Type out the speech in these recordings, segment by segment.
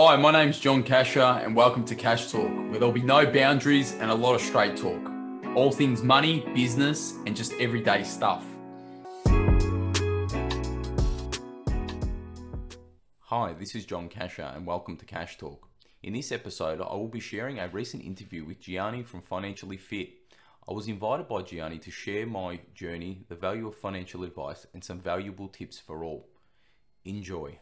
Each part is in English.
Hi, my name's John Casher, and welcome to Cash Talk, where there'll be no boundaries and a lot of straight talk. All things money, business, and just everyday stuff. Hi, this is John Casher, and welcome to Cash Talk. In this episode, I will be sharing a recent interview with Gianni from Financially Fit. I was invited by Gianni to share my journey, the value of financial advice, and some valuable tips for all. Enjoy.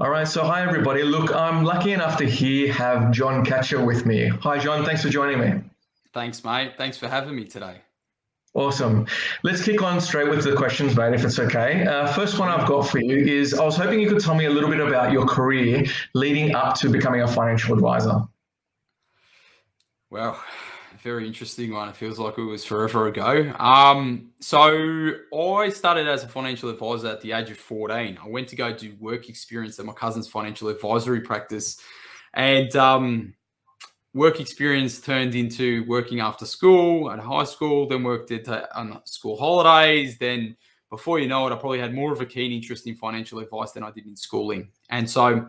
All right, so hi everybody. Look, I'm lucky enough to here have John Casher with me. Hi, John. Thanks for joining me. Thanks, mate. Thanks for having me today. Awesome. Let's kick on straight with the questions, mate, if it's okay. Uh, first one I've got for you is I was hoping you could tell me a little bit about your career leading up to becoming a financial advisor. Well, very interesting one. It feels like it was forever ago. Um, so I started as a financial advisor at the age of 14. I went to go do work experience at my cousin's financial advisory practice. And um, work experience turned into working after school at high school, then worked at on school holidays. Then before you know it, I probably had more of a keen interest in financial advice than I did in schooling. And so,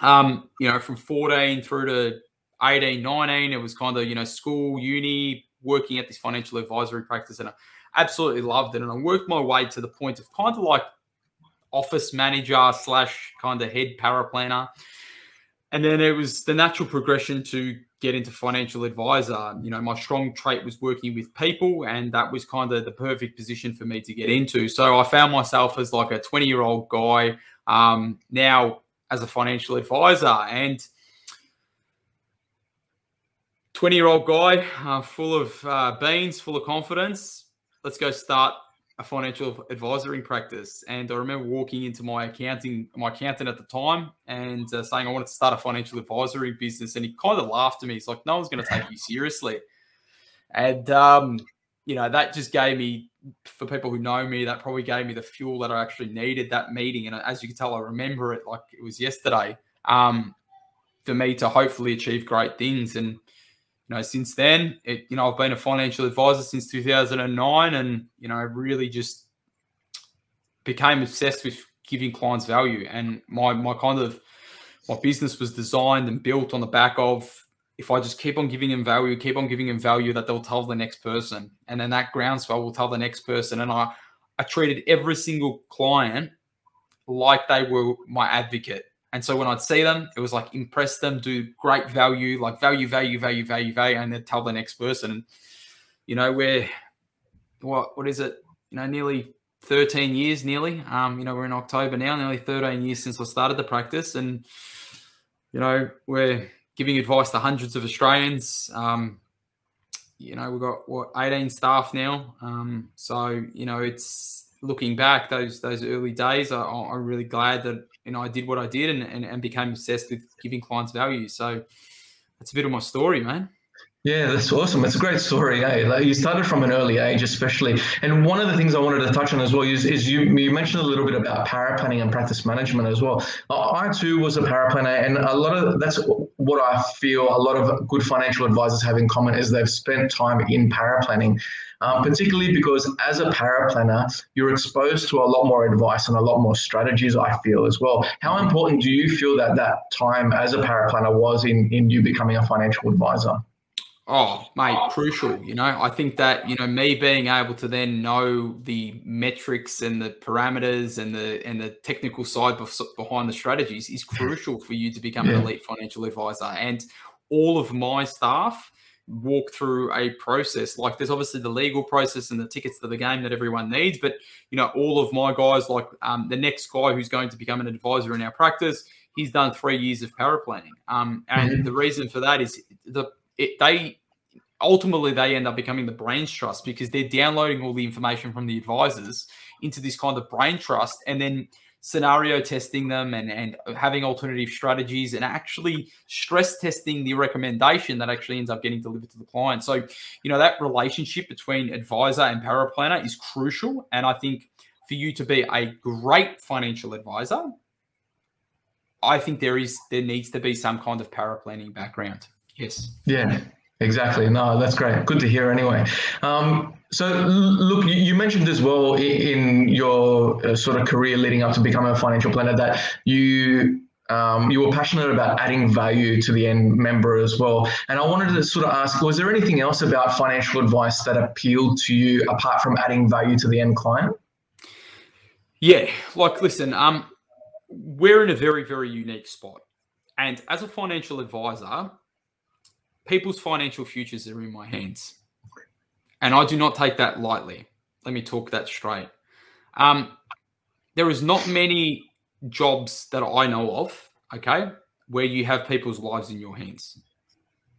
um, you know, from 14 through to 18, 19, it was kind of, you know, school, uni, working at this financial advisory practice. And I absolutely loved it. And I worked my way to the point of kind of like office manager slash kind of head paraplanner. And then it was the natural progression to get into financial advisor. You know, my strong trait was working with people, and that was kind of the perfect position for me to get into. So I found myself as like a 20 year old guy um, now as a financial advisor. And 20 year old guy, uh, full of uh, beans, full of confidence. Let's go start a financial advisory practice. And I remember walking into my accounting, my accountant at the time, and uh, saying I wanted to start a financial advisory business. And he kind of laughed at me. He's like, "No one's going to take you seriously." And um, you know that just gave me, for people who know me, that probably gave me the fuel that I actually needed that meeting. And as you can tell, I remember it like it was yesterday. Um, for me to hopefully achieve great things and you know, since then, it, you know, I've been a financial advisor since 2009 and, you know, really just became obsessed with giving clients value. And my, my kind of, my business was designed and built on the back of if I just keep on giving them value, keep on giving them value that they'll tell the next person. And then that groundswell will tell the next person. And I, I treated every single client like they were my advocate. And so when I'd see them, it was like impress them, do great value, like value, value, value, value, value, and then tell the next person. And you know, we're what what is it? You know, nearly 13 years, nearly. Um, you know, we're in October now, nearly 13 years since I started the practice, and you know, we're giving advice to hundreds of Australians. Um, you know, we've got what 18 staff now. Um, so you know, it's looking back those those early days. I, I'm really glad that know, I did what I did and, and, and became obsessed with giving clients value. So that's a bit of my story, man. Yeah, that's awesome. It's a great story. Eh? Like you started from an early age, especially. And one of the things I wanted to touch on as well is, is you, you mentioned a little bit about paraplanning and practice management as well. I too was a power paraplanner, and a lot of that's what I feel a lot of good financial advisors have in common is they've spent time in paraplanning um, particularly because as a paraplanner, you're exposed to a lot more advice and a lot more strategies, I feel as well. How important do you feel that that time as a paraplanner was in, in you becoming a financial advisor? Oh, mate, crucial. You know, I think that, you know, me being able to then know the metrics and the parameters and the and the technical side behind the strategies is crucial for you to become yeah. an elite financial advisor. And all of my staff walk through a process. Like there's obviously the legal process and the tickets to the game that everyone needs, but you know, all of my guys, like um, the next guy who's going to become an advisor in our practice, he's done three years of paraplanning. Um, and mm-hmm. the reason for that is the it, they ultimately they end up becoming the brain trust because they're downloading all the information from the advisors into this kind of brain trust and then scenario testing them and, and having alternative strategies and actually stress testing the recommendation that actually ends up getting delivered to the client. So, you know, that relationship between advisor and paraplanner is crucial. And I think for you to be a great financial advisor, I think there is there needs to be some kind of paraplanning background. Yes. Yeah. Exactly. No, that's great. Good to hear. Anyway, um, so look, you mentioned as well in your uh, sort of career leading up to becoming a financial planner that you um, you were passionate about adding value to the end member as well. And I wanted to sort of ask, was there anything else about financial advice that appealed to you apart from adding value to the end client? Yeah, like listen, um, we're in a very, very unique spot. And as a financial advisor, people's financial futures are in my hands. And I do not take that lightly. Let me talk that straight. Um, there is not many jobs that I know of, okay, where you have people's lives in your hands.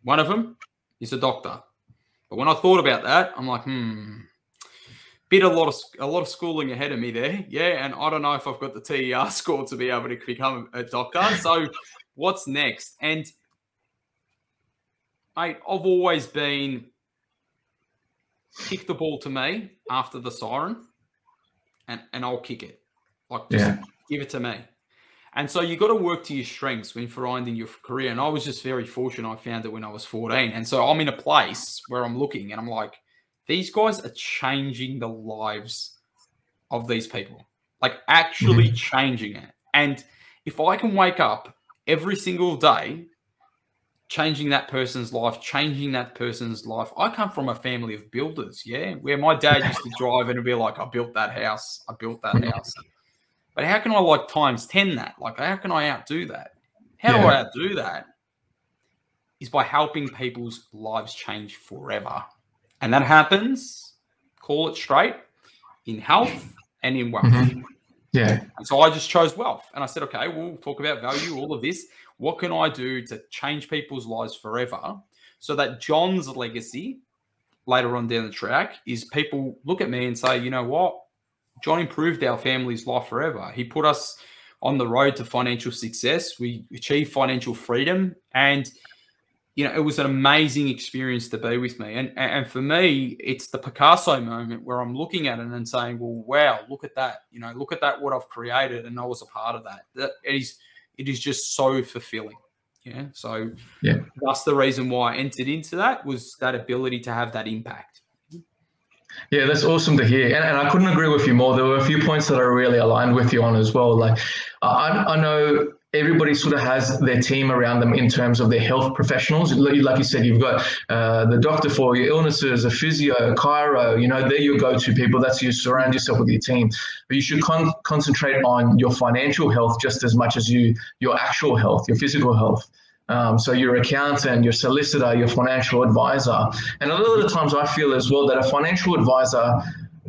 One of them is a doctor. But when I thought about that, I'm like, hmm, bit a lot of a lot of schooling ahead of me there. Yeah, and I don't know if I've got the TER score to be able to become a doctor. So what's next? And mate, I've always been kick the ball to me after the siren, and and I'll kick it. Like just yeah. give it to me. And so you got to work to your strengths when finding your career. And I was just very fortunate. I found it when I was 14. And so I'm in a place where I'm looking and I'm like, these guys are changing the lives of these people, like actually mm-hmm. changing it. And if I can wake up every single day changing that person's life, changing that person's life. I come from a family of builders, yeah, where my dad used to drive and be like, I built that house, I built that house. But how can I like times 10 that? Like, how can I outdo that? How yeah. do I outdo that? Is by helping people's lives change forever. And that happens, call it straight, in health and in wealth. Mm-hmm. Yeah. And so I just chose wealth. And I said, okay, we'll talk about value, all of this. What can I do to change people's lives forever so that John's legacy later on down the track is people look at me and say, you know what? John improved our family's life forever. He put us on the road to financial success. We achieved financial freedom. And, you know, it was an amazing experience to be with me. And, and for me, it's the Picasso moment where I'm looking at it and saying, well, wow, look at that. You know, look at that, what I've created. And I was a part of that. That is it is just so fulfilling. Yeah. So yeah, that's the reason why I entered into that was that ability to have that impact. Yeah, that's awesome to hear, and, and I couldn't agree with you more. There were a few points that I really aligned with you on as well. Like, I, I know everybody sort of has their team around them in terms of their health professionals. Like you said, you've got uh, the doctor for your illnesses, a physio, a chiro, you know, they're your go-to people. That's you surround yourself with your team. But you should con- concentrate on your financial health just as much as you your actual health, your physical health. Um, so your accountant, your solicitor, your financial advisor. And a lot of the times I feel as well that a financial advisor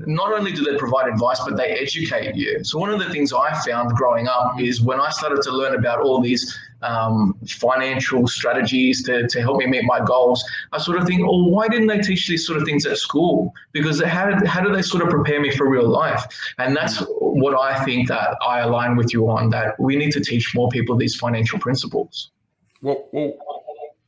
not only do they provide advice, but they educate you. So one of the things I found growing up is when I started to learn about all these um, financial strategies to, to help me meet my goals, I sort of think, oh, why didn't they teach these sort of things at school? Because how, how do they sort of prepare me for real life? And that's what I think that I align with you on, that we need to teach more people these financial principles. Well, well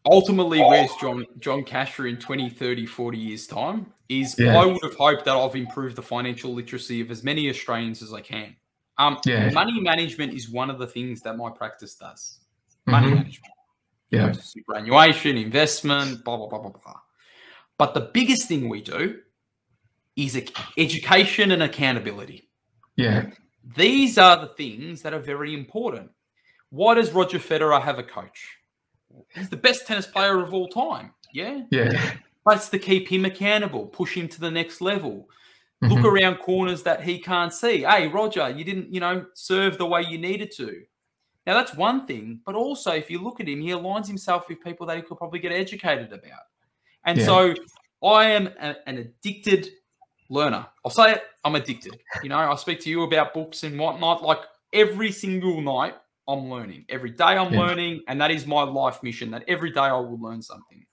ultimately, where's John John Casher in 20, 30, 40 years' time? Is yeah. I would have hoped that I've improved the financial literacy of as many Australians as I can. Um, yeah. Money management is one of the things that my practice does. Money mm-hmm. management. Yeah. Superannuation, investment, blah, blah, blah, blah, blah. But the biggest thing we do is education and accountability. Yeah. These are the things that are very important. Why does Roger Federer have a coach? he's the best tennis player of all time. Yeah. Yeah. It's to keep him accountable, push him to the next level. Mm-hmm. Look around corners that he can't see. Hey, Roger, you didn't, you know, serve the way you needed to. Now that's one thing, but also if you look at him, he aligns himself with people that he could probably get educated about. And yeah. so I am a, an addicted learner. I'll say it, I'm addicted. You know, I speak to you about books and whatnot. Like every single night, I'm learning. Every day I'm yeah. learning, and that is my life mission. That every day I will learn something.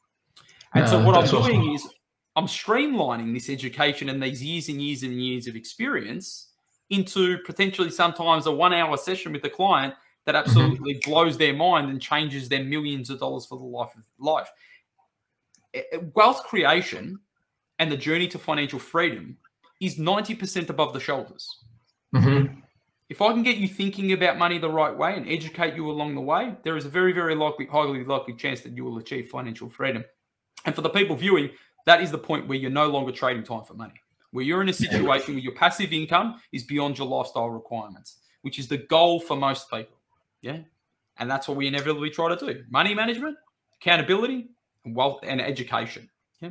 And no, so what I'm doing awesome. is I'm streamlining this education and these years and years and years of experience into potentially sometimes a one hour session with a client that mm-hmm. absolutely mm-hmm. blows their mind and changes their millions of dollars for the life of life. Wealth creation and the journey to financial freedom is 90% above the shoulders. Mm-hmm. If I can get you thinking about money the right way and educate you along the way, there is a very, very likely, highly likely chance that you will achieve financial freedom. And for the people viewing, that is the point where you're no longer trading time for money, where you're in a situation where your passive income is beyond your lifestyle requirements, which is the goal for most people. Yeah. And that's what we inevitably try to do money management, accountability, and wealth and education. Yeah.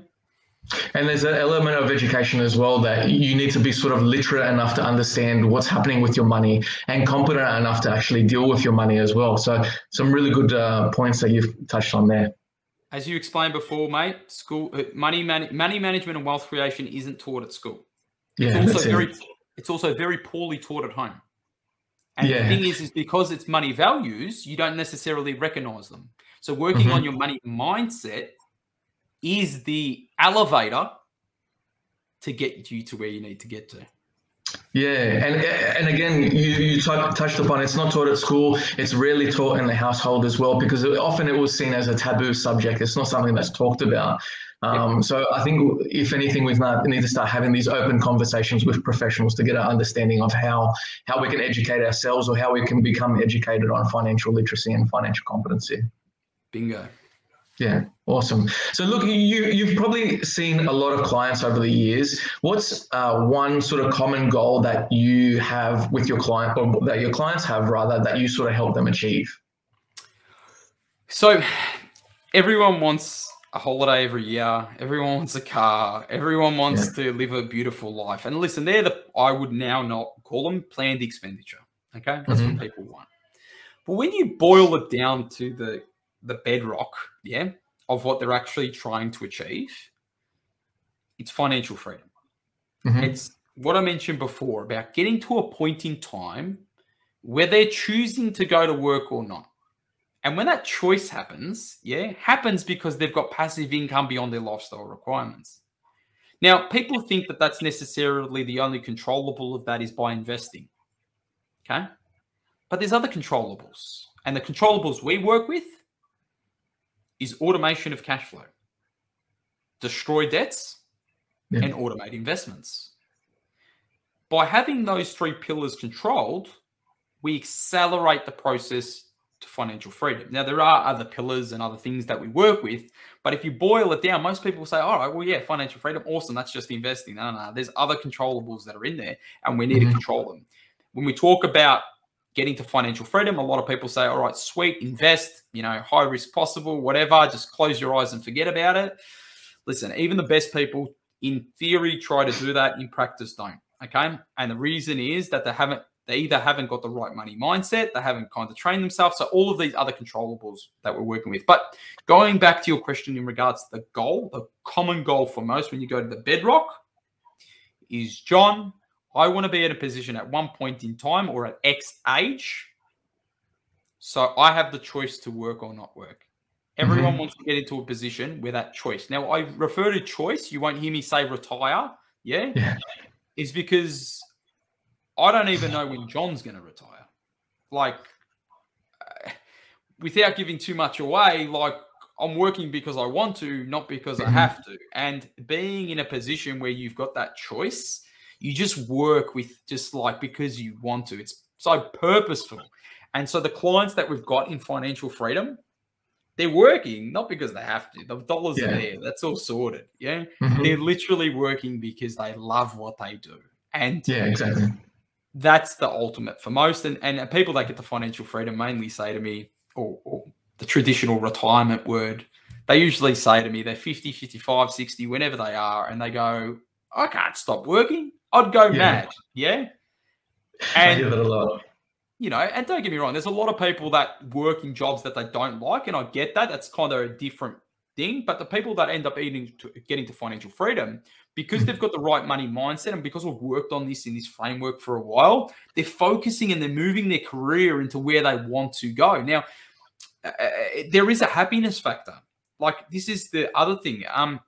And there's an element of education as well that you need to be sort of literate enough to understand what's happening with your money and competent enough to actually deal with your money as well. So, some really good uh, points that you've touched on there. As you explained before, mate, school uh, money man, money management and wealth creation isn't taught at school. Yeah, it's also very it. it's also very poorly taught at home. And yeah. the thing is, is because it's money values, you don't necessarily recognize them. So working mm-hmm. on your money mindset is the elevator to get you to where you need to get to. Yeah, and and again, you, you touched upon it's not taught at school. It's rarely taught in the household as well because often it was seen as a taboo subject. It's not something that's talked about. Um, so I think if anything, we need to start having these open conversations with professionals to get an understanding of how how we can educate ourselves or how we can become educated on financial literacy and financial competency. Bingo. Yeah, awesome. So look, you you've probably seen a lot of clients over the years. What's uh, one sort of common goal that you have with your client, or that your clients have rather, that you sort of help them achieve? So, everyone wants a holiday every year. Everyone wants a car. Everyone wants yeah. to live a beautiful life. And listen, they're the I would now not call them planned expenditure. Okay, that's mm-hmm. what people want. But when you boil it down to the the bedrock, yeah, of what they're actually trying to achieve, it's financial freedom. Mm-hmm. It's what I mentioned before about getting to a point in time where they're choosing to go to work or not. And when that choice happens, yeah, happens because they've got passive income beyond their lifestyle requirements. Now, people think that that's necessarily the only controllable of that is by investing. Okay. But there's other controllables. And the controllables we work with is automation of cash flow, destroy debts, yeah. and automate investments. By having those three pillars controlled, we accelerate the process to financial freedom. Now, there are other pillars and other things that we work with, but if you boil it down, most people say, all right, well, yeah, financial freedom, awesome. That's just investing. No, no, no. There's other controllables that are in there, and we need mm-hmm. to control them. When we talk about getting to financial freedom, a lot of people say, all right, sweet, invest, you know, high risk possible, whatever, just close your eyes and forget about it. Listen, even the best people in theory try to do that, in practice don't. Okay. And the reason is that they haven't they either haven't got the right money mindset, they haven't kind of trained themselves. So all of these other controllables that we're working with. But going back to your question in regards to the goal, the common goal for most when you go to the bedrock is John, I want to be in a position at one point in time or at X age. So I have the choice to work or not work. Everyone mm-hmm. wants to get into a position where that choice. Now I refer to choice, you won't hear me say retire. Yeah. yeah. Is because I don't even know when John's going to retire. Like, uh, without giving too much away, like, I'm working because I want to, not because mm-hmm. I have to. And being in a position where you've got that choice, you just work with just like because you want to. It's so purposeful. And so the clients that we've got in financial freedom, they're working not because they have to. The dollars yeah. are there. That's all sorted. Yeah. Mm-hmm. They're literally working because they love what they do. And yeah, exactly that's the ultimate for most. And, and people that get the financial freedom mainly say to me, or, or the traditional retirement word, they usually say to me, they're 50, 55, 60, whenever they are, and they go, I can't stop working. I'd go yeah. mad. Yeah. And, I hear that a lot. You know, and don't get me wrong, there's a lot of people that work in jobs that they don't like, and I get that. That's kind of a different thing. But the people that end up eating to, getting to financial freedom, because they've got the right money mindset and because we've worked on this in this framework for a while, they're focusing and they're moving their career into where they want to go. Now, uh, uh there is a happiness factor. Like this is the other thing. Um,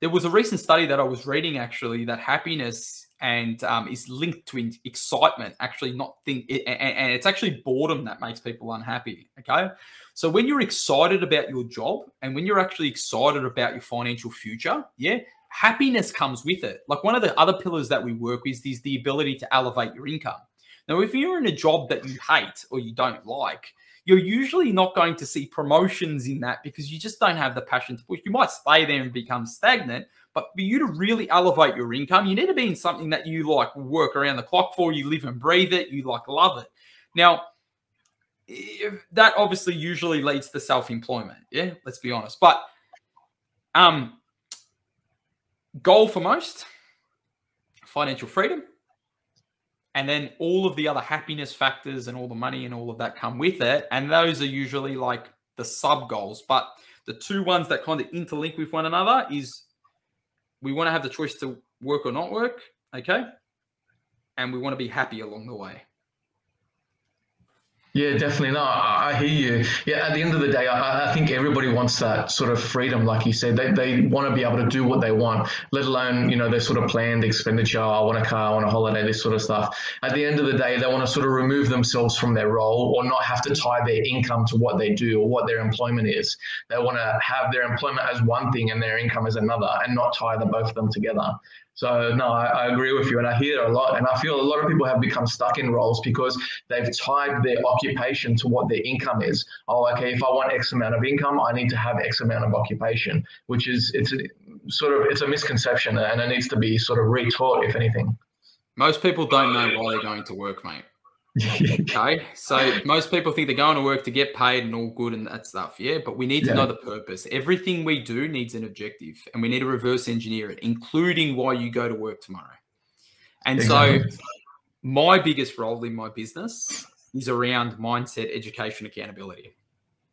there was a recent study that I was reading actually that happiness and um, is linked to excitement. Actually, not think, and it's actually boredom that makes people unhappy. Okay, so when you're excited about your job and when you're actually excited about your financial future, yeah, happiness comes with it. Like one of the other pillars that we work with is the ability to elevate your income. Now, if you're in a job that you hate or you don't like, you're usually not going to see promotions in that because you just don't have the passion to push. You might stay there and become stagnant, but for you to really elevate your income, you need to be in something that you like work around the clock for, you live and breathe it, you like love it. Now, that obviously usually leads to self-employment. Yeah, let's be honest. But um goal for most financial freedom and then all of the other happiness factors and all the money and all of that come with it. And those are usually like the sub goals but the two ones that kind of interlink with one another is we want to have the choice to work or not work okay? And we want to be happy along the way yeah, definitely. No, I, hear you. Yeah, at the end of the day, I, I, think everybody wants that sort of freedom, like you said. They, they want to be able to do what they want, let alone, you know, their sort of planned expenditure. Oh, I want a car, I want a holiday, this sort of stuff. At the end of the day, they want to sort of remove themselves from their role or not have to tie their income to what they do or what their employment is. They want to have their employment as one thing and their income as another and not tie the both of them together. So no, I, I, agree with you, and I hear it a lot. And I feel a lot of people have become stuck in roles because they've tied their occupation to what their income is. Oh, okay, if I want X amount of income, I need to have X amount of occupation, which is it's a, sort of it's a misconception, and it needs to be sort of retaught, if anything. Most people don't know why they're going to work, mate okay. So most people think they're going to work to get paid and all good and that stuff. Yeah. But we need to yeah. know the purpose. Everything we do needs an objective and we need to reverse engineer it, including why you go to work tomorrow. And exactly. so my biggest role in my business is around mindset, education, accountability.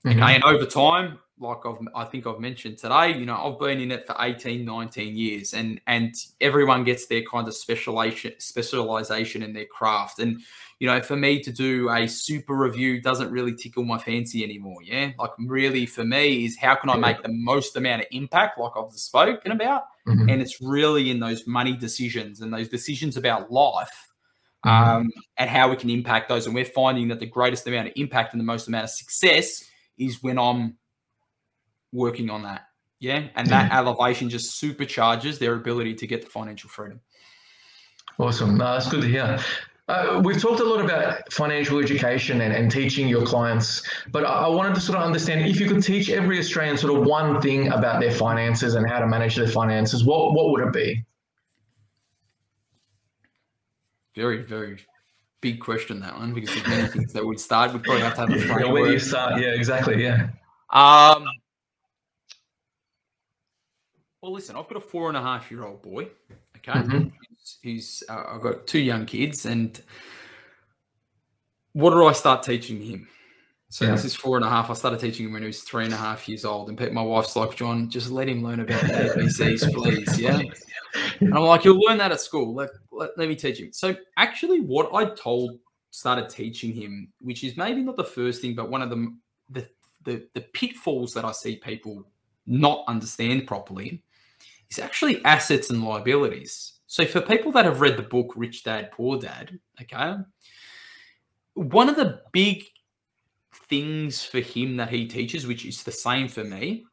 Mm-hmm. Okay. And over time, like I've, I think I've mentioned today, you know, I've been in it for 18, 19 years and, and everyone gets their kind of specialization, specialization in their craft. And, you know, for me to do a super review doesn't really tickle my fancy anymore. Yeah. Like really for me is how can I make the most amount of impact like I've spoken about? Mm-hmm. And it's really in those money decisions and those decisions about life mm-hmm. um, and how we can impact those. And we're finding that the greatest amount of impact and the most amount of success is when I'm working on that. Yeah. And that mm-hmm. elevation just supercharges their ability to get the financial freedom. Awesome. No, that's good to hear. Uh, we've talked a lot about financial education and, and teaching your clients, but I wanted to sort of understand if you could teach every Australian sort of one thing about their finances and how to manage their finances, what, what would it be? Very, very big question, that one, because there's many things that we'd start. We'd probably have to have a framework. Where you start, yeah, exactly, yeah. Um, well, listen, I've got a four and a half year old boy. Okay, mm-hmm. he's, he's uh, I've got two young kids, and what do I start teaching him? So yeah. this is four and a half. I started teaching him when he was three and a half years old. And my wife's like, John, just let him learn about the ABCs, please. Yeah. And I'm like, you'll learn that at school. Let, let, let me teach him. So actually, what I told, started teaching him, which is maybe not the first thing, but one of the the the, the pitfalls that I see people not understand properly is actually assets and liabilities. So for people that have read the book Rich Dad Poor Dad, okay, one of the big things for him that he teaches, which is the same for me,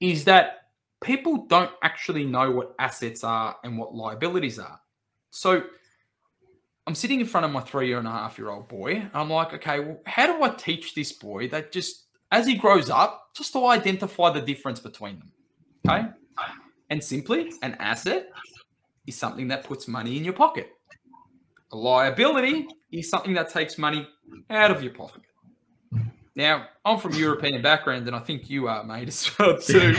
is that people don't actually know what assets are and what liabilities are. So I'm sitting in front of my three year and a half year old boy. And I'm like, okay, well, how do I teach this boy that just as he grows up, just to identify the difference between them? Okay. And simply, an asset is something that puts money in your pocket. A liability is something that takes money out of your pocket. Now, I'm from European background, and I think you are, mate, as well too.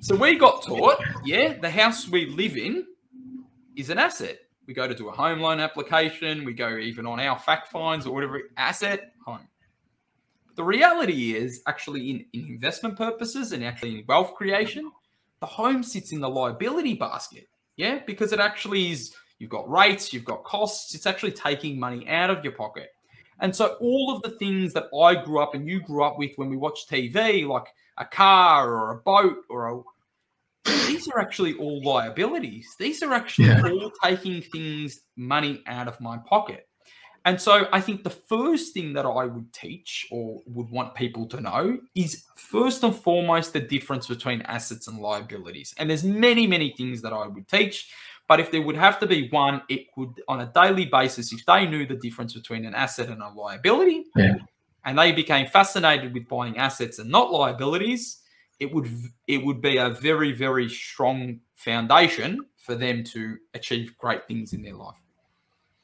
so we got taught, yeah, the house we live in is an asset. We go to do a home loan application. We go even on our fact finds or whatever asset home. The reality is, actually, in, in investment purposes and actually in wealth creation, the home sits in the liability basket. Yeah, because it actually is, you've got rates, you've got costs, it's actually taking money out of your pocket. And so all of the things that I grew up and you grew up with when we watch TV, like a car or a boat or a these are actually all liabilities. These are actually yeah. all taking things, money out of my pocket. And so I think the first thing that I would teach or would want people to know is first and foremost the difference between assets and liabilities. And there's many, many things that I would teach. But if there would have to be one, it would on a daily basis, if they knew the difference between an asset and a liability, yeah. and they became fascinated with buying assets and not liabilities, it would it would be a very very strong foundation for them to achieve great things in their life.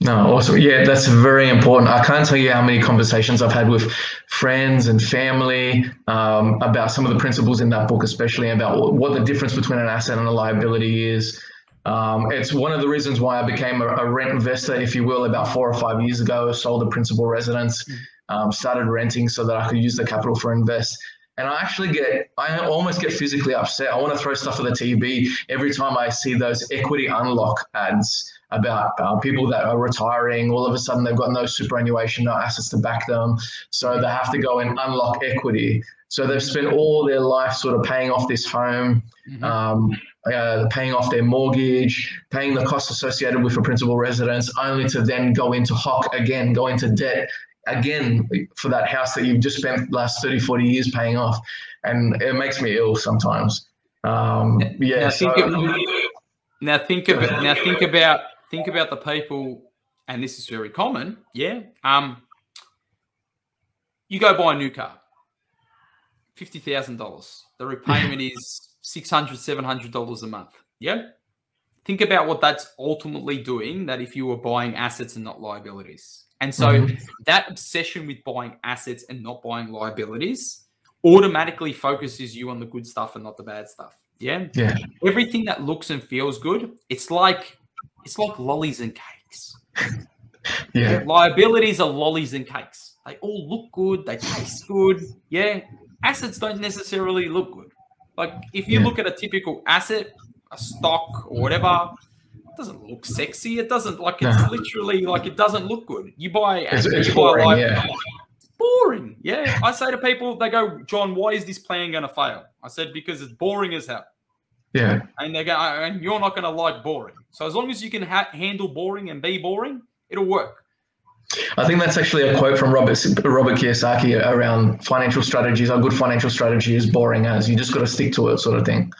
No, awesome. Yeah, that's very important. I can't tell you how many conversations I've had with friends and family um, about some of the principles in that book, especially about what the difference between an asset and a liability is. Um, it's one of the reasons why I became a, a, rent investor, if you will, about four or five years ago. Sold a principal residence, mm. um, started renting so that I could use the capital for invest. And I actually get, I almost get physically upset. I want to throw stuff at the TV every time I see those equity unlock ads about uh, people that are retiring. All of a sudden, they've got no superannuation, no assets to back them. So they have to go and unlock equity. So they've spent all their life sort of paying off this home, mm-hmm. um, uh, paying off their mortgage, paying the costs associated with a principal residence, only to then go into hock again, go into debt again for that house that you've just spent last 30, 40 years paying off. And it makes me ill sometimes. Um, yeah. Now, so, think, now think about now think about think about the people, and this is very common. Yeah. Um, you go buy a new car, fifty thousand dollars. The repayment is six hundred, seven hundred dollars a month. Yeah. Think about what that's ultimately doing. That if you were buying assets and not liabilities, and so mm-hmm. that obsession with buying assets and not buying liabilities automatically focuses you on the good stuff and not the bad stuff. Yeah. Yeah. Everything that looks and feels good, it's like it's like lollies and cakes. yeah. Liabilities are lollies and cakes. They all look good, they taste good. Yeah. Assets don't necessarily look good. Like if you yeah. look at a typical asset, a stock or whatever, doesn't look sexy. It doesn't like it's no. literally like it doesn't look good. You buy it's, it's boring, buy, like, yeah. boring. Yeah. I say to people, they go, John, why is this plan gonna fail? I said, because it's boring as hell. Yeah. And they go, and you're not going to like boring. So as long as you can ha- handle boring and be boring, it'll work. I think that's actually a quote from Robert Robert Kiyosaki around financial strategies. A good financial strategy is boring as you just got to stick to it, sort of thing.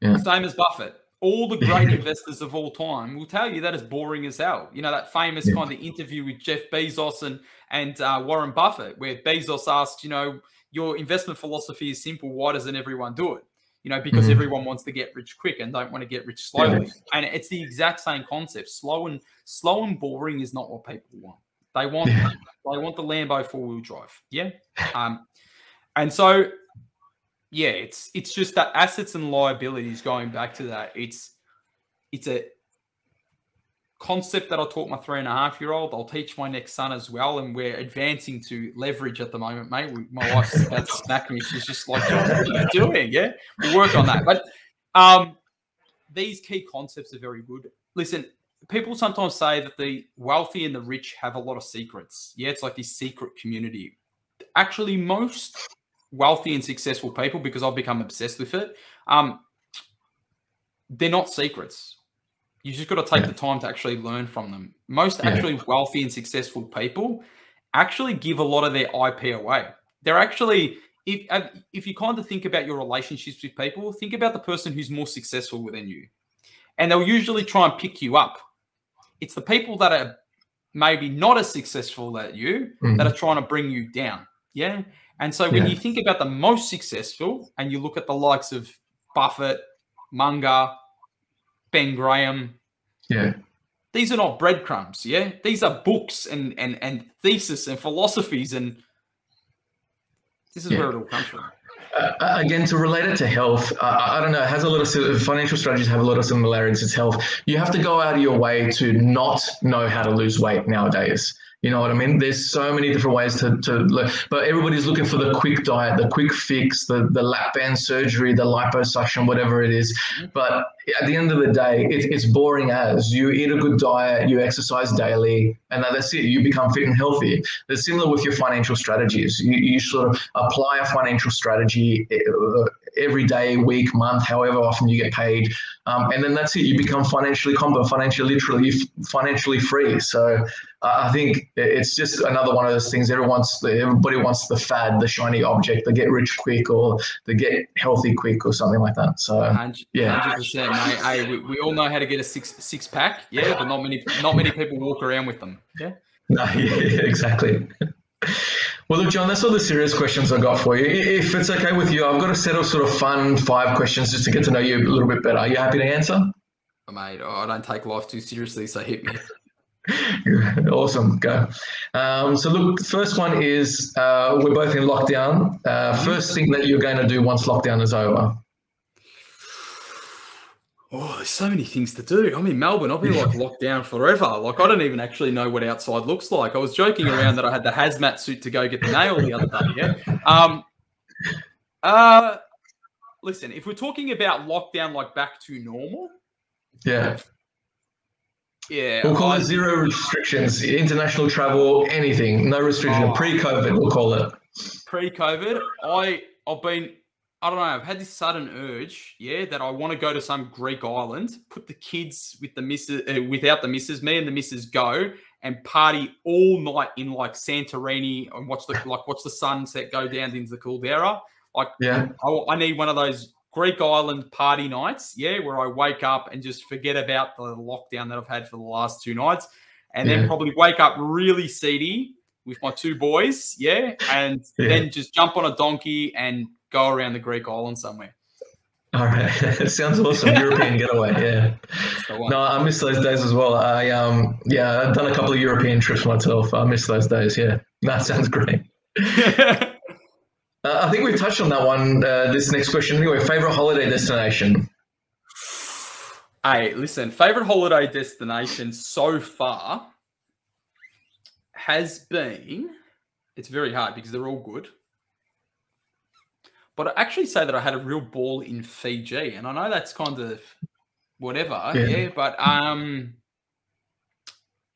Yeah. Same as Buffett. All the great investors of all time will tell you that is boring as hell. You know that famous yeah. kind of interview with Jeff Bezos and and uh, Warren Buffett, where Bezos asked, you know, your investment philosophy is simple. Why doesn't everyone do it? you know, because mm-hmm. everyone wants to get rich quick and don't want to get rich slowly. Yeah. And it's the exact same concept. Slow and slow and boring is not what people want. They want yeah. they want the Lambo four wheel drive. Yeah. Um, and so yeah, it's it's just that assets and liabilities going back to that. It's it's a concept that I taught my three and a half year old. I'll teach my next son as well. And we're advancing to leverage at the moment, mate. We, my wife's about to smack me. She's just like, what are you doing? Yeah, we'll work on that. But um, these key concepts are very good. Listen, people sometimes say that the wealthy and the rich have a lot of secrets. Yeah, it's like this secret community. Actually, most wealthy and successful people, because I've become obsessed with it, um, they're not secrets you just got to take yeah. the time to actually learn from them. Most yeah. actually wealthy and successful people actually give a lot of their IP away. They're actually if if you kind of think about your relationships with people, think about the person who's more successful than you, and they'll usually try and pick you up. It's the people that are maybe not as successful as you mm. that are trying to bring you down. Yeah. And so when yeah. you think about the most successful and you look at the likes of Buffett, Munger, Ben Graham. Yeah. These are not breadcrumbs, yeah? These are books and and and thesis and philosophies and this is yeah. where it all comes from. Uh, uh, again, to relate it to health, uh, I don't know, it has a lot of financial strategies have a lot of similarities to health. You have to go out of your way to not know how to lose weight nowadays. You know what I mean? There's so many different ways to, to look, but everybody's looking for the quick diet, the quick fix, the, the lap band surgery, the liposuction, whatever it is. Mm-hmm. But at the end of the day, it, it's boring as you eat a good diet, you exercise daily, and that's it. You become fit and healthy. It's similar with your financial strategies. You, you sort of apply a financial strategy uh, every day, week, month, however often you get paid. Um, and then that's it. You become financially competent, financially literally financially free. So I think it's just another one of those things. Everyone's everybody wants the fad, the shiny object, the get rich quick or the get healthy quick or something like that. So 100, yeah, hundred percent, mate. Hey, we, we all know how to get a six six pack, yeah, but not many not many people walk around with them. Yeah. No, yeah, exactly. Well, look, John, that's all the serious questions I got for you. If it's okay with you, I've got a set of sort of fun five questions just to get to know you a little bit better. Are you happy to answer? Mate, oh, I don't take life too seriously, so hit me. awesome, go. Um, so, look, the first one is uh, we're both in lockdown. Uh, first thing that you're going to do once lockdown is over. Oh, there's so many things to do. I'm in Melbourne. I'll be like locked down forever. Like I don't even actually know what outside looks like. I was joking around that I had the hazmat suit to go get the nail the other day. Yeah. Um. Uh. Listen, if we're talking about lockdown, like back to normal. Yeah. Yeah. We'll call I, it zero restrictions, international travel, anything, no restriction. Oh, pre-COVID, we'll call it. Pre-COVID, I I've been I don't know. I've had this sudden urge, yeah, that I want to go to some Greek island, put the kids with the missus, uh, without the missus, me and the missus go and party all night in like Santorini and watch the like watch the sunset go down into the caldera. Like, yeah, I, I need one of those Greek island party nights, yeah, where I wake up and just forget about the lockdown that I've had for the last two nights, and yeah. then probably wake up really seedy with my two boys, yeah, and yeah. then just jump on a donkey and go around the Greek island somewhere. All right, it sounds awesome. European getaway, yeah. No, I miss those days as well. I um, yeah, I've done a couple of European trips myself. I miss those days. Yeah, that sounds great. uh, I think we've touched on that one. Uh, this next question, anyway. Favorite holiday destination? Hey, listen. Favorite holiday destination so far has been. It's very hard because they're all good. But I actually say that I had a real ball in Fiji, and I know that's kind of whatever, yeah. yeah but um,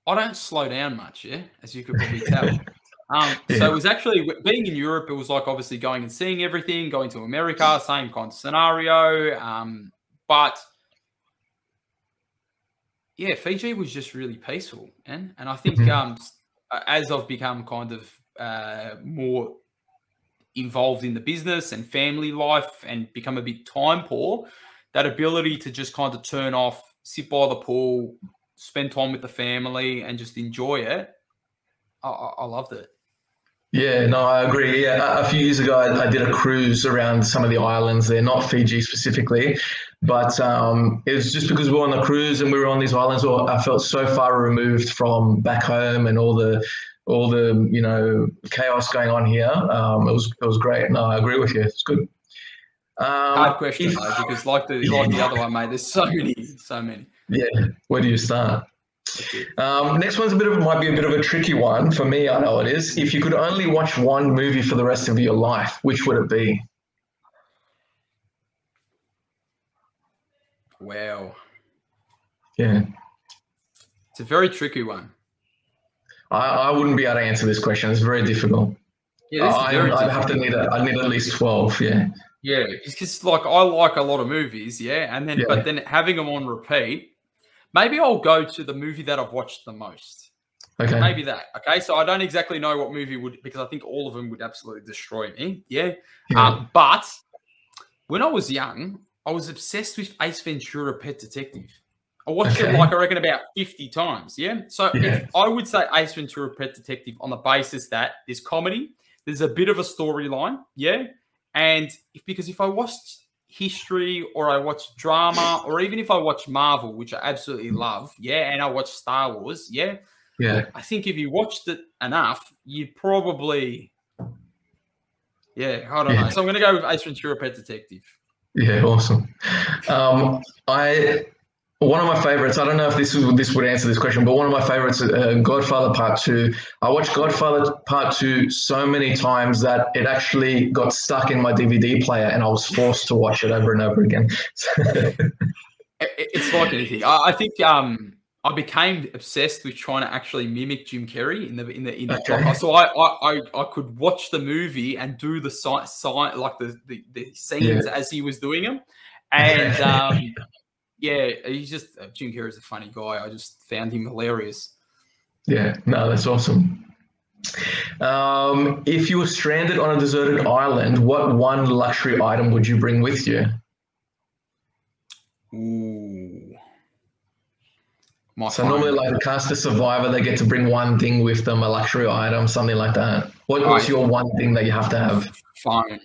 I don't slow down much, yeah, as you could probably tell. Um, yeah. So it was actually being in Europe. It was like obviously going and seeing everything, going to America, same kind of scenario. Um, but yeah, Fiji was just really peaceful, and and I think mm-hmm. um, as I've become kind of uh, more involved in the business and family life and become a bit time poor, that ability to just kind of turn off, sit by the pool, spend time with the family, and just enjoy it, I, I loved it. Yeah, no, I agree. Yeah, a few years ago, I, I, did a cruise around some of the islands there, not Fiji specifically, but um, it was just because we were on the cruise and we were on these islands. Where I felt so far removed from back home and all the all the you know chaos going on here. Um, it was it was great. No, I agree with you. It's good. Um, Hard question if, though, because like the like the other one, mate. There's so many, so many. Yeah, where do you start? Um, next one's a bit of might be a bit of a tricky one for me. I know it is. If you could only watch one movie for the rest of your life, which would it be? Wow. Yeah. It's a very tricky one. I, I wouldn't be able to answer this question. It's very difficult. Yeah, I, I'd have to need a, I need at least twelve. Yeah. Yeah, because like I like a lot of movies, yeah, and then yeah. but then having them on repeat, maybe I'll go to the movie that I've watched the most. Okay. Maybe that. Okay, so I don't exactly know what movie would because I think all of them would absolutely destroy me. Yeah. yeah. Um, but when I was young, I was obsessed with Ace Ventura: Pet Detective. I watched okay. it like I reckon about 50 times. Yeah. So yeah. I would say Ace Ventura Pet Detective on the basis that there's comedy, there's a bit of a storyline. Yeah. And if because if I watched history or I watch drama or even if I watch Marvel, which I absolutely love, yeah, and I watch Star Wars, yeah. Yeah. I think if you watched it enough, you'd probably yeah, I don't yeah. know. So I'm gonna go with Ace Ventura Pet Detective. Yeah, awesome. Um, I one of my favorites. I don't know if this is, this would answer this question, but one of my favorites, uh, Godfather Part Two. I watched Godfather Part Two so many times that it actually got stuck in my DVD player, and I was forced to watch it over and over again. it's like anything. I, think um, I became obsessed with trying to actually mimic Jim Carrey in the in the in the okay. so I, I I could watch the movie and do the site site like the the, the scenes yeah. as he was doing them, and um, yeah, he's just uh, Jim Carrey's a funny guy. I just found him hilarious. Yeah, no, that's awesome. Um, if you were stranded on a deserted island, what one luxury item would you bring with you? Ooh. My so phone. normally, like the caster survivor, they get to bring one thing with them, a luxury item, something like that. What, what's your one thing that you have to have? Phone.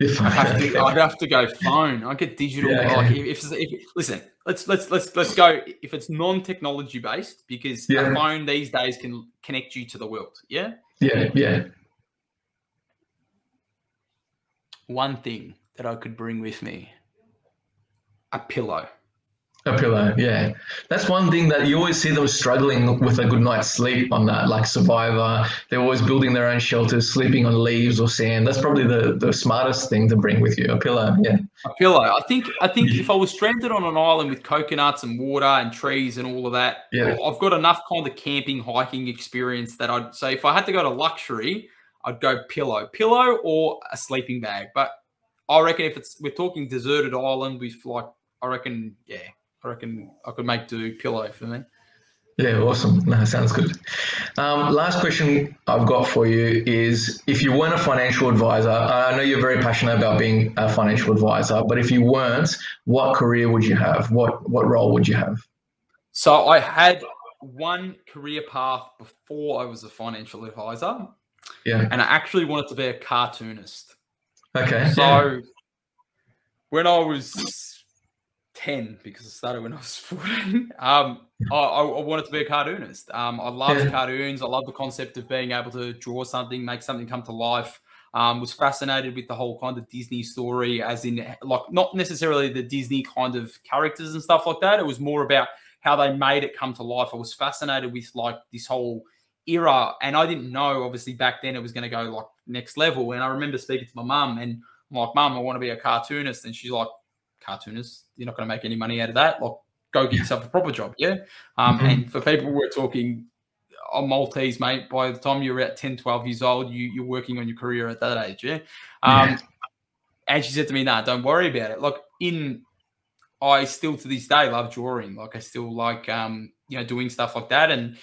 I'd have, to, I'd have to go phone. I get digital. Yeah. Like if, if, if, listen, let's let's let's let's go. If it's non-technology based, because yeah. a phone these days can connect you to the world. Yeah. Yeah. Yeah. One thing that I could bring with me: a pillow. A pillow, yeah. That's one thing that you always see them struggling with a good night's sleep on that, like Survivor. They're always building their own shelters, sleeping on leaves or sand. That's probably the, the smartest thing to bring with you. A pillow, yeah. A pillow. I think I think if I was stranded on an island with coconuts and water and trees and all of that, yeah. I've got enough kind of camping, hiking experience that I'd say if I had to go to luxury, I'd go pillow. Pillow or a sleeping bag. But I reckon if it's we're talking deserted island with like I reckon, yeah, I reckon I could make do pillow for me. Yeah, awesome. No, sounds good. Um, last question I've got for you is if you weren't a financial advisor, I know you're very passionate about being a financial advisor, but if you weren't, what career would you have? What what role would you have? So I had one career path before I was a financial advisor. Yeah. And I actually wanted to be a cartoonist. Okay. So yeah. when I was 10 because I started when I was 14. Um, I, I, wanted to be a cartoonist. Um, I love yeah. cartoons. I love the concept of being able to draw something, make something come to life. Um, was fascinated with the whole kind of Disney story, as in like not necessarily the Disney kind of characters and stuff like that. It was more about how they made it come to life. I was fascinated with like this whole era, and I didn't know obviously back then it was going to go like next level. And I remember speaking to my mum, and I'm like, "Mum, I want to be a cartoonist," and she's like, cartoonist. You're not going to make any money out of that. Like, go get yourself a proper job. Yeah. Um, mm-hmm. And for people we're talking on Maltese, mate, by the time you're at 10, 12 years old, you, you're working on your career at that age. Yeah. Um, yeah. And she said to me, nah, don't worry about it. Like, in, I still to this day love drawing. Like, I still like, um, you know, doing stuff like that. And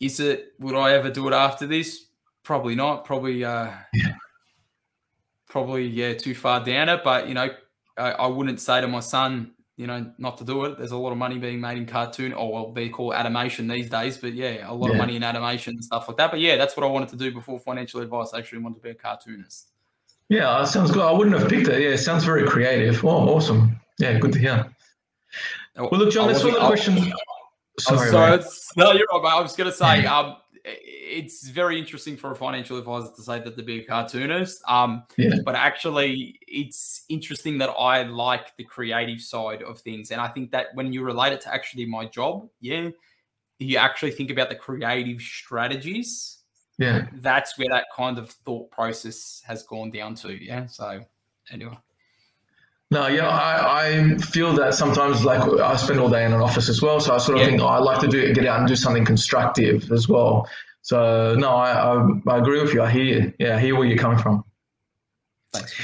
is it, would I ever do it after this? Probably not. Probably, uh, yeah probably yeah too far down it. But you know, I, I, wouldn't say to my son, you know, not to do it. There's a lot of money being made in cartoon, or well, they call animation these days. But yeah, a lot yeah. of money in animation and stuff like that. But yeah, that's what I wanted to do before financial advice. I actually wanted to be a cartoonist. Yeah, sounds good. I wouldn't have picked it. Yeah, it sounds very creative. Oh, awesome. Yeah, good to hear. Oh, well, look, John, that's all the questions. Sorry, sorry no, you're right. I was going to say, um, it's very interesting for a financial advisor to say that to be a cartoonist. Um, yeah. But actually, it's interesting that I like the creative side of things. And I think that when you relate it to actually my job, yeah, you actually think about the creative strategies. Yeah. That's where that kind of thought process has gone down to. Yeah. So, anyway. No, yeah, I, I feel that sometimes like I spend all day in an office as well, so I sort of yeah. think oh, I like to do get out and do something constructive as well. So no, I, I, I agree with you. I hear you. yeah, I hear where you're coming from. Thanks.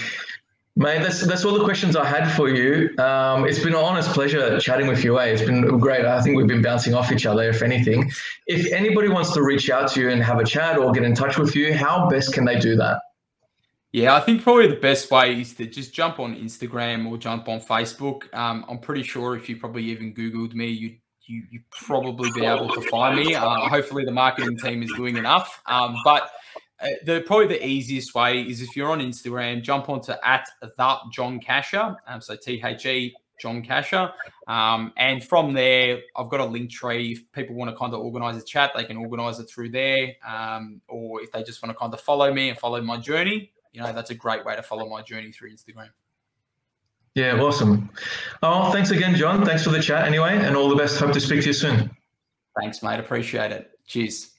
Mate, that's that's all the questions I had for you. Um, it's been an honest pleasure chatting with you. Eh? It's been great. I think we've been bouncing off each other, if anything. If anybody wants to reach out to you and have a chat or get in touch with you, how best can they do that? Yeah, I think probably the best way is to just jump on Instagram or jump on Facebook. Um, I'm pretty sure if you probably even Googled me, you you you probably be able to find me. Uh, hopefully, the marketing team is doing enough. Um, but uh, the probably the easiest way is if you're on Instagram, jump onto at that John Casher. Um, so T H E John Casher. Um, and from there, I've got a Linktree. If people want to kind of organize a chat, they can organize it through there. Um, or if they just want to kind of follow me and follow my journey, you know, that's a great way to follow my journey through Instagram. Yeah, awesome. Oh, thanks again, John. Thanks for the chat anyway, and all the best. Hope to speak to you soon. Thanks, mate. Appreciate it. Cheers.